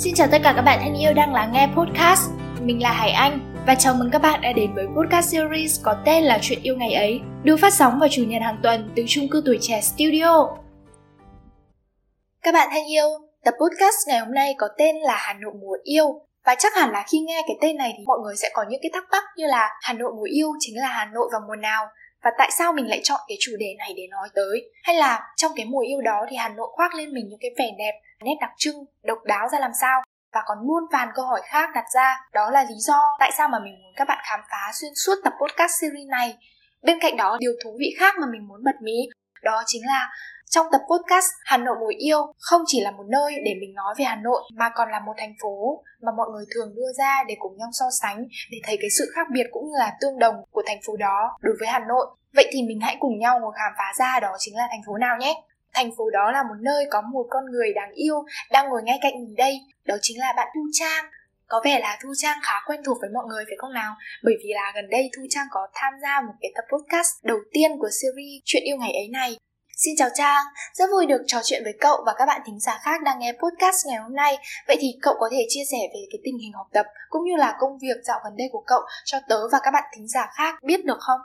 Xin chào tất cả các bạn thân yêu đang lắng nghe podcast. Mình là Hải Anh và chào mừng các bạn đã đến với podcast series có tên là Chuyện yêu ngày ấy, được phát sóng vào chủ nhật hàng tuần từ chung cư tuổi trẻ Studio. Các bạn thân yêu, tập podcast ngày hôm nay có tên là Hà Nội mùa yêu và chắc hẳn là khi nghe cái tên này thì mọi người sẽ có những cái thắc mắc như là Hà Nội mùa yêu chính là Hà Nội vào mùa nào và tại sao mình lại chọn cái chủ đề này để nói tới hay là trong cái mùa yêu đó thì Hà Nội khoác lên mình những cái vẻ đẹp nét đặc trưng, độc đáo ra làm sao và còn muôn vàn câu hỏi khác đặt ra, đó là lý do tại sao mà mình muốn các bạn khám phá xuyên suốt tập podcast series này bên cạnh đó, điều thú vị khác mà mình muốn bật mí, đó chính là trong tập podcast, Hà Nội mùa yêu không chỉ là một nơi để mình nói về Hà Nội, mà còn là một thành phố mà mọi người thường đưa ra để cùng nhau so sánh, để thấy cái sự khác biệt cũng như là tương đồng của thành phố đó đối với Hà Nội. Vậy thì mình hãy cùng nhau ngồi khám phá ra đó chính là thành phố nào nhé. Thành phố đó là một nơi có một con người đáng yêu đang ngồi ngay cạnh mình đây, đó chính là bạn Thu Trang. Có vẻ là Thu Trang khá quen thuộc với mọi người phải không nào? Bởi vì là gần đây Thu Trang có tham gia một cái tập podcast đầu tiên của series Chuyện yêu ngày ấy này Xin chào Trang, rất vui được trò chuyện với cậu và các bạn thính giả khác đang nghe podcast ngày hôm nay. Vậy thì cậu có thể chia sẻ về cái tình hình học tập cũng như là công việc dạo gần đây của cậu cho tớ và các bạn thính giả khác biết được không?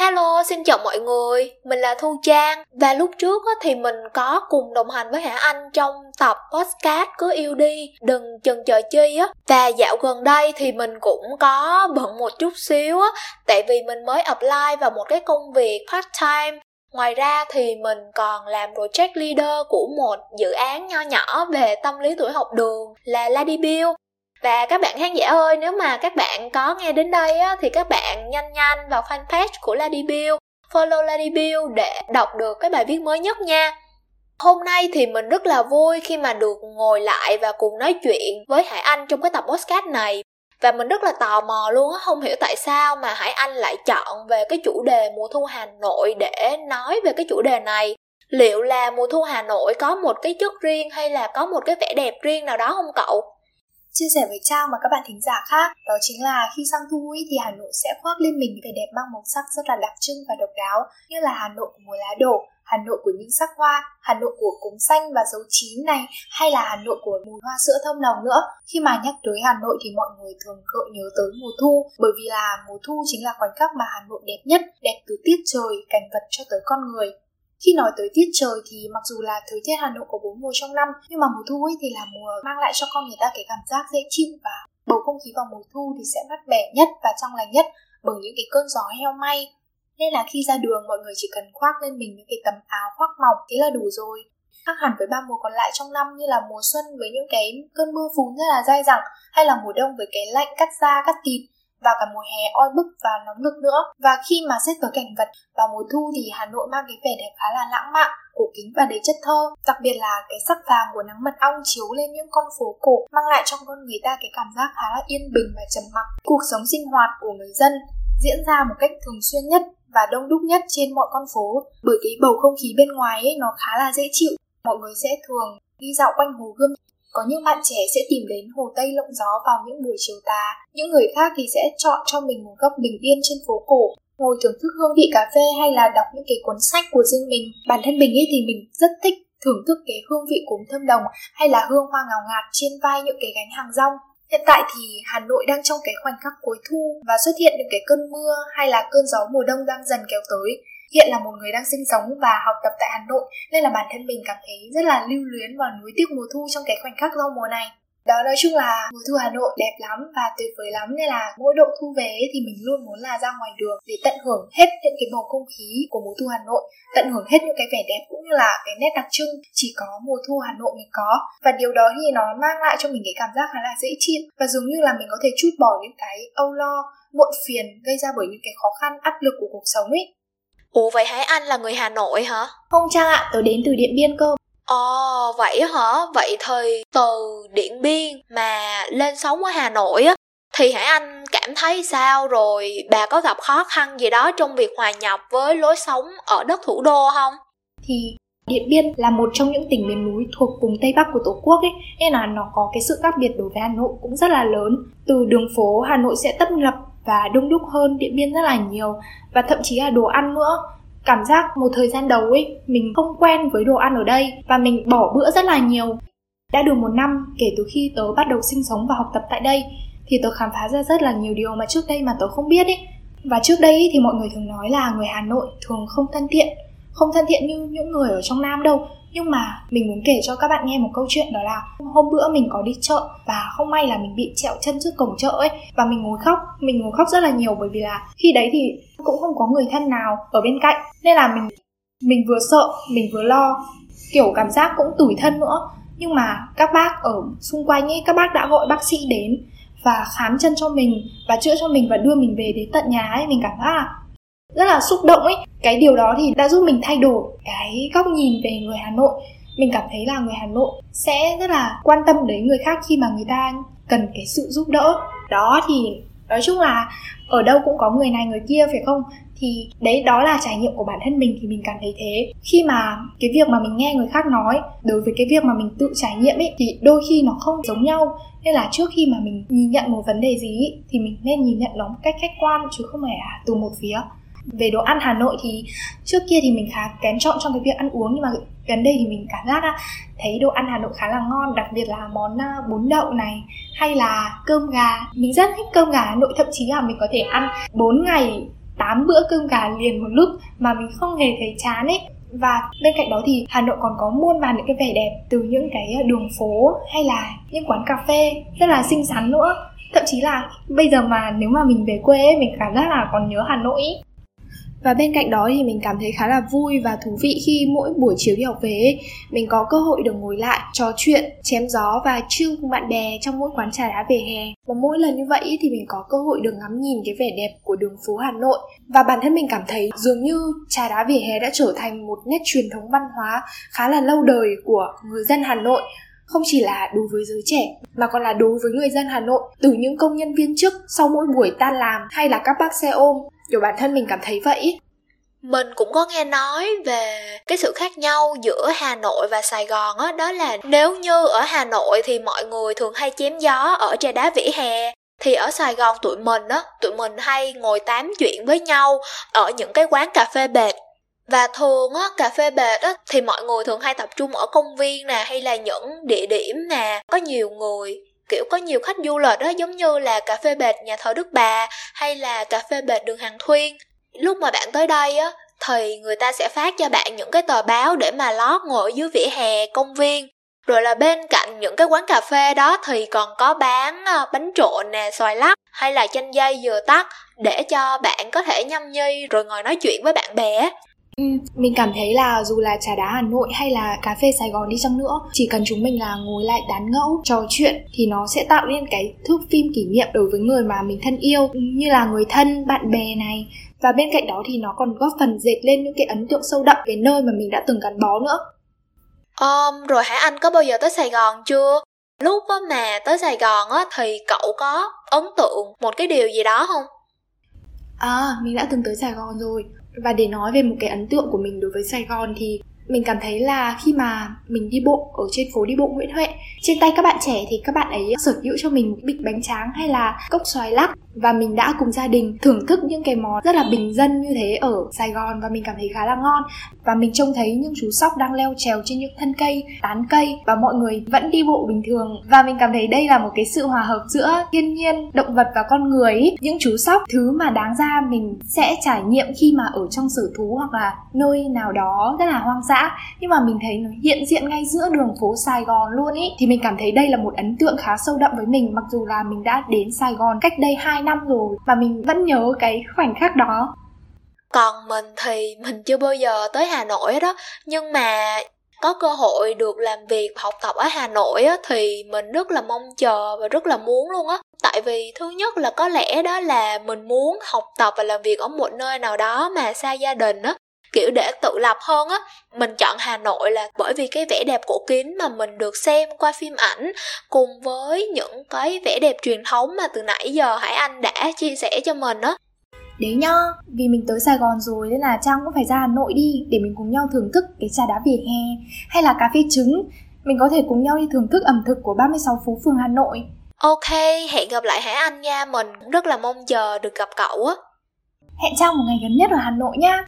Hello, xin chào mọi người, mình là Thu Trang. Và lúc trước thì mình có cùng đồng hành với Hạ Anh trong tập podcast Cứ yêu đi, đừng chần chờ chi á. Và dạo gần đây thì mình cũng có bận một chút xíu á Tại vì mình mới apply vào một cái công việc part-time. Ngoài ra thì mình còn làm project leader của một dự án nho nhỏ về tâm lý tuổi học đường là Lady Bill và các bạn khán giả ơi, nếu mà các bạn có nghe đến đây á, thì các bạn nhanh nhanh vào fanpage của Lady Bill, follow Lady Bill để đọc được cái bài viết mới nhất nha. Hôm nay thì mình rất là vui khi mà được ngồi lại và cùng nói chuyện với Hải Anh trong cái tập podcast này. Và mình rất là tò mò luôn á không hiểu tại sao mà hải anh lại chọn về cái chủ đề mùa thu hà nội để nói về cái chủ đề này. Liệu là mùa thu hà nội có một cái chất riêng hay là có một cái vẻ đẹp riêng nào đó không cậu? Chia sẻ với Trang và các bạn thính giả khác đó chính là khi sang thu thì Hà Nội sẽ khoác lên mình vẻ đẹp mang màu sắc rất là đặc trưng và độc đáo như là Hà Nội của mùa lá đổ, Hà Nội của những sắc hoa, Hà Nội của cúng xanh và dấu chín này hay là Hà Nội của mùi hoa sữa thơm nồng nữa. Khi mà nhắc tới Hà Nội thì mọi người thường gợi nhớ tới mùa thu bởi vì là mùa thu chính là khoảnh khắc mà Hà Nội đẹp nhất, đẹp từ tiết trời, cảnh vật cho tới con người. Khi nói tới tiết trời thì mặc dù là thời tiết Hà Nội có bốn mùa trong năm, nhưng mà mùa thu ấy thì là mùa mang lại cho con người ta cái cảm giác dễ chịu và bầu không khí vào mùa thu thì sẽ mát mẻ nhất và trong lành nhất bởi những cái cơn gió heo may. Nên là khi ra đường, mọi người chỉ cần khoác lên mình những cái tấm áo khoác mỏng, thế là đủ rồi. Khác hẳn với ba mùa còn lại trong năm như là mùa xuân với những cái cơn mưa phùn rất là dai dẳng, hay là mùa đông với cái lạnh cắt da, cắt thịt và cả mùa hè oi bức và nóng nực nữa. Và khi mà xét tới cảnh vật vào mùa thu thì Hà Nội mang cái vẻ đẹp khá là lãng mạn, cổ kính và đầy chất thơ. Đặc biệt là cái sắc vàng của nắng mật ong chiếu lên những con phố cổ, mang lại cho con người ta cái cảm giác khá là yên bình và trầm mặc. Cuộc sống sinh hoạt của người dân diễn ra một cách thường xuyên nhất và đông đúc nhất trên mọi con phố, bởi cái bầu không khí bên ngoài ấy, nó khá là dễ chịu. Mọi người sẽ thường đi dạo quanh hồ gươm có những bạn trẻ sẽ tìm đến hồ Tây lộng gió vào những buổi chiều tà, những người khác thì sẽ chọn cho mình một góc bình yên trên phố cổ, ngồi thưởng thức hương vị cà phê hay là đọc những cái cuốn sách của riêng mình. Bản thân mình ấy thì mình rất thích thưởng thức cái hương vị cốm thơm đồng hay là hương hoa ngào ngạt trên vai những cái gánh hàng rong. Hiện tại thì Hà Nội đang trong cái khoảnh khắc cuối thu và xuất hiện những cái cơn mưa hay là cơn gió mùa đông đang dần kéo tới. Hiện là một người đang sinh sống và học tập tại Hà Nội, nên là bản thân mình cảm thấy rất là lưu luyến và nuối tiếc mùa thu trong cái khoảnh khắc giao mùa này. Đó nói chung là mùa thu Hà Nội đẹp lắm và tuyệt vời lắm, nên là mỗi độ thu về thì mình luôn muốn là ra ngoài đường để tận hưởng hết những cái bầu không khí của mùa thu Hà Nội, tận hưởng hết những cái vẻ đẹp cũng như là cái nét đặc trưng chỉ có mùa thu Hà Nội mới có. Và điều đó thì nó mang lại cho mình cái cảm giác khá là dễ chịu và dường như là mình có thể chút bỏ những cái âu lo, muộn phiền gây ra bởi những cái khó khăn, áp lực của cuộc sống ấy. Ủa vậy Hải Anh là người Hà Nội hả? Không Trang ạ, tớ đến từ Điện Biên cơ Ồ, vậy hả? Vậy thì từ Điện Biên mà lên sống ở Hà Nội á thì Hải Anh cảm thấy sao rồi bà có gặp khó khăn gì đó trong việc hòa nhập với lối sống ở đất thủ đô không? Thì Điện Biên là một trong những tỉnh miền núi thuộc vùng Tây Bắc của Tổ quốc ấy, nên là nó có cái sự khác biệt đối với Hà Nội cũng rất là lớn. Từ đường phố Hà Nội sẽ tấp nập và đông đúc hơn, Điện Biên rất là nhiều. Và thậm chí là đồ ăn nữa. Cảm giác một thời gian đầu ấy, mình không quen với đồ ăn ở đây và mình bỏ bữa rất là nhiều. Đã được một năm kể từ khi tớ bắt đầu sinh sống và học tập tại đây, thì tớ khám phá ra rất là nhiều điều mà trước đây mà tớ không biết ấy. Và trước đây thì mọi người thường nói là người Hà Nội thường không thân thiện không thân thiện như những người ở trong Nam đâu. Nhưng mà mình muốn kể cho các bạn nghe một câu chuyện đó là hôm bữa mình có đi chợ và không may là mình bị trẹo chân trước cổng chợ ấy và mình ngồi khóc. Mình ngồi khóc rất là nhiều bởi vì là khi đấy thì cũng không có người thân nào ở bên cạnh. Nên là mình mình vừa sợ, mình vừa lo. Kiểu cảm giác cũng tủi thân nữa. Nhưng mà các bác ở xung quanh ấy, các bác đã gọi bác sĩ đến và khám chân cho mình và chữa cho mình và đưa mình về đến tận nhà ấy. Mình cảm giác là rất là xúc động ấy. Cái điều đó thì đã giúp mình thay đổi cái góc nhìn về người hà nội. Mình cảm thấy là người hà nội sẽ rất là quan tâm đến người khác khi mà người ta cần cái sự giúp đỡ. Đó thì nói chung là ở đâu cũng có người này người kia, phải không? Thì đấy, đó là trải nghiệm của bản thân mình thì mình cảm thấy thế. Khi mà cái việc mà mình nghe người khác nói, đối với cái việc mà mình tự trải nghiệm ấy, thì đôi khi nó không giống nhau. Nên là trước khi mà mình nhìn nhận một vấn đề gì thì mình nên nhìn nhận nó một cách khách quan, chứ không phải là từ một phía về đồ ăn Hà Nội thì trước kia thì mình khá kén chọn trong cái việc ăn uống nhưng mà gần đây thì mình cảm giác á, thấy đồ ăn Hà Nội khá là ngon đặc biệt là món à, bún đậu này hay là cơm gà. Mình rất thích cơm gà Hà Nội thậm chí là mình có thể ăn 4 ngày 8 bữa cơm gà liền một lúc mà mình không hề thấy chán ấy. Và bên cạnh đó thì Hà Nội còn có muôn vàn những cái vẻ đẹp từ những cái đường phố hay là những quán cà phê rất là xinh xắn nữa. Thậm chí là bây giờ mà nếu mà mình về quê ấy, mình cảm giác là còn nhớ Hà Nội ấy. Và bên cạnh đó thì mình cảm thấy khá là vui và thú vị khi mỗi buổi chiều đi học về mình có cơ hội được ngồi lại trò chuyện, chém gió và chill cùng bạn bè trong mỗi quán trà đá về hè. Và mỗi lần như vậy thì mình có cơ hội được ngắm nhìn cái vẻ đẹp của đường phố Hà Nội. Và bản thân mình cảm thấy dường như trà đá về hè đã trở thành một nét truyền thống văn hóa khá là lâu đời của người dân Hà Nội. Không chỉ là đối với giới trẻ mà còn là đối với người dân Hà Nội. Từ những công nhân viên chức sau mỗi buổi tan làm hay là các bác xe ôm dù bản thân mình cảm thấy vậy mình cũng có nghe nói về cái sự khác nhau giữa Hà Nội và Sài Gòn á đó, đó là nếu như ở Hà Nội thì mọi người thường hay chém gió ở trà đá vỉa hè thì ở Sài Gòn tụi mình á tụi mình hay ngồi tám chuyện với nhau ở những cái quán cà phê bệt. Và thường á cà phê bệt á thì mọi người thường hay tập trung ở công viên nè hay là những địa điểm nè có nhiều người kiểu có nhiều khách du lịch đó giống như là cà phê bệt nhà thờ Đức Bà hay là cà phê bệt đường Hàng Thuyên. Lúc mà bạn tới đây á thì người ta sẽ phát cho bạn những cái tờ báo để mà lót ngồi dưới vỉa hè công viên. Rồi là bên cạnh những cái quán cà phê đó thì còn có bán ờ, bánh trộn nè, xoài lắc hay là chanh dây dừa tắt để cho bạn có thể nhâm nhi rồi ngồi nói chuyện với bạn bè. Ừ, mình cảm thấy là dù là trà đá Hà Nội hay là cà phê Sài Gòn đi chăng nữa Chỉ cần chúng mình là ngồi lại tán ngẫu, trò chuyện Thì nó sẽ tạo nên cái thước phim kỷ niệm đối với người mà mình thân yêu Như là người thân, bạn bè này Và bên cạnh đó thì nó còn góp phần dệt lên những cái ấn tượng sâu đậm Cái nơi mà mình đã từng gắn bó nữa Um, rồi hả anh có bao giờ tới Sài Gòn chưa? Lúc mà tới Sài Gòn á thì cậu có ấn tượng một cái điều gì đó không? À, mình đã từng tới Sài Gòn rồi và để nói về một cái ấn tượng của mình đối với Sài Gòn thì mình cảm thấy là khi mà mình đi bộ ở trên phố đi bộ Nguyễn Huệ trên tay các bạn trẻ thì các bạn ấy sở hữu cho mình bịch bánh tráng hay là cốc xoài lắc. Và mình đã cùng gia đình thưởng thức những cái món rất là bình dân như thế ở Sài Gòn và mình cảm thấy khá là ngon. Và mình trông thấy những chú sóc đang leo trèo trên những thân cây, tán cây và mọi người vẫn đi bộ bình thường. Và mình cảm thấy đây là một cái sự hòa hợp giữa thiên nhiên, động vật và con người những chú sóc thứ mà đáng ra mình sẽ trải nghiệm khi mà ở trong sở thú hoặc là nơi nào đó rất là hoang dã nhưng mà mình thấy nó hiện diện ngay giữa đường phố Sài Gòn luôn ý thì mình cảm thấy đây là một ấn tượng khá sâu đậm với mình mặc dù là mình đã đến Sài Gòn cách đây 2 năm rồi và mình vẫn nhớ cái khoảnh khắc đó. Còn mình thì mình chưa bao giờ tới Hà Nội đó nhưng mà có cơ hội được làm việc và học tập ở Hà Nội á, thì mình rất là mong chờ và rất là muốn luôn á. Tại vì thứ nhất là có lẽ đó là mình muốn học tập và làm việc ở một nơi nào đó mà xa gia đình á kiểu để tự lập hơn á mình chọn hà nội là bởi vì cái vẻ đẹp cổ kính mà mình được xem qua phim ảnh cùng với những cái vẻ đẹp truyền thống mà từ nãy giờ hải anh đã chia sẻ cho mình á Đấy nhá, vì mình tới Sài Gòn rồi nên là Trang cũng phải ra Hà Nội đi để mình cùng nhau thưởng thức cái trà đá vỉa hè hay là cà phê trứng. Mình có thể cùng nhau đi thưởng thức ẩm thực của 36 phố phường Hà Nội. Ok, hẹn gặp lại Hải Anh nha, mình cũng rất là mong chờ được gặp cậu á. Hẹn Trang một ngày gần nhất ở Hà Nội nha.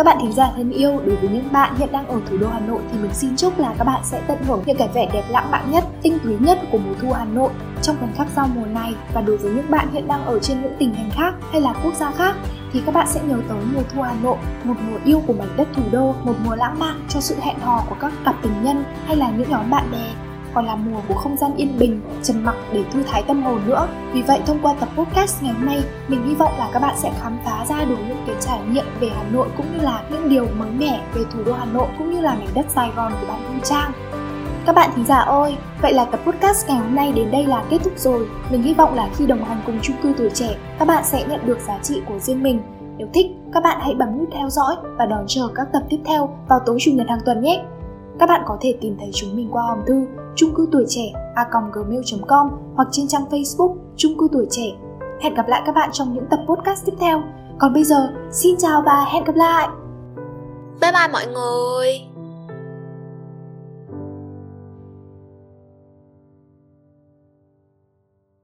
Các bạn thính giả thân yêu, đối với những bạn hiện đang ở thủ đô Hà Nội thì mình xin chúc là các bạn sẽ tận hưởng những cái vẻ đẹp lãng mạn nhất, tinh túy nhất của mùa thu Hà Nội trong khoảnh khắc giao mùa này. Và đối với những bạn hiện đang ở trên những tỉnh thành khác hay là quốc gia khác thì các bạn sẽ nhớ tới mùa thu Hà Nội, một mùa yêu của mảnh đất thủ đô, một mùa lãng mạn cho sự hẹn hò của các cặp tình nhân hay là những nhóm bạn bè còn là mùa của không gian yên bình, trầm mặc để thư thái tâm hồn nữa. Vì vậy thông qua tập podcast ngày hôm nay, mình hy vọng là các bạn sẽ khám phá ra được những cái trải nghiệm về Hà Nội cũng như là những điều mới mẻ về thủ đô Hà Nội cũng như là mảnh đất Sài Gòn của bạn Thu Trang. Các bạn thính giả ơi, vậy là tập podcast ngày hôm nay đến đây là kết thúc rồi. Mình hy vọng là khi đồng hành cùng chung cư tuổi trẻ, các bạn sẽ nhận được giá trị của riêng mình. Nếu thích, các bạn hãy bấm nút theo dõi và đón chờ các tập tiếp theo vào tối chủ nhật hàng tuần nhé. Các bạn có thể tìm thấy chúng mình qua hòm thư chung cư tuổi trẻ a gmail.com hoặc trên trang Facebook chung cư tuổi trẻ. Hẹn gặp lại các bạn trong những tập podcast tiếp theo. Còn bây giờ, xin chào và hẹn gặp lại. Bye bye mọi người.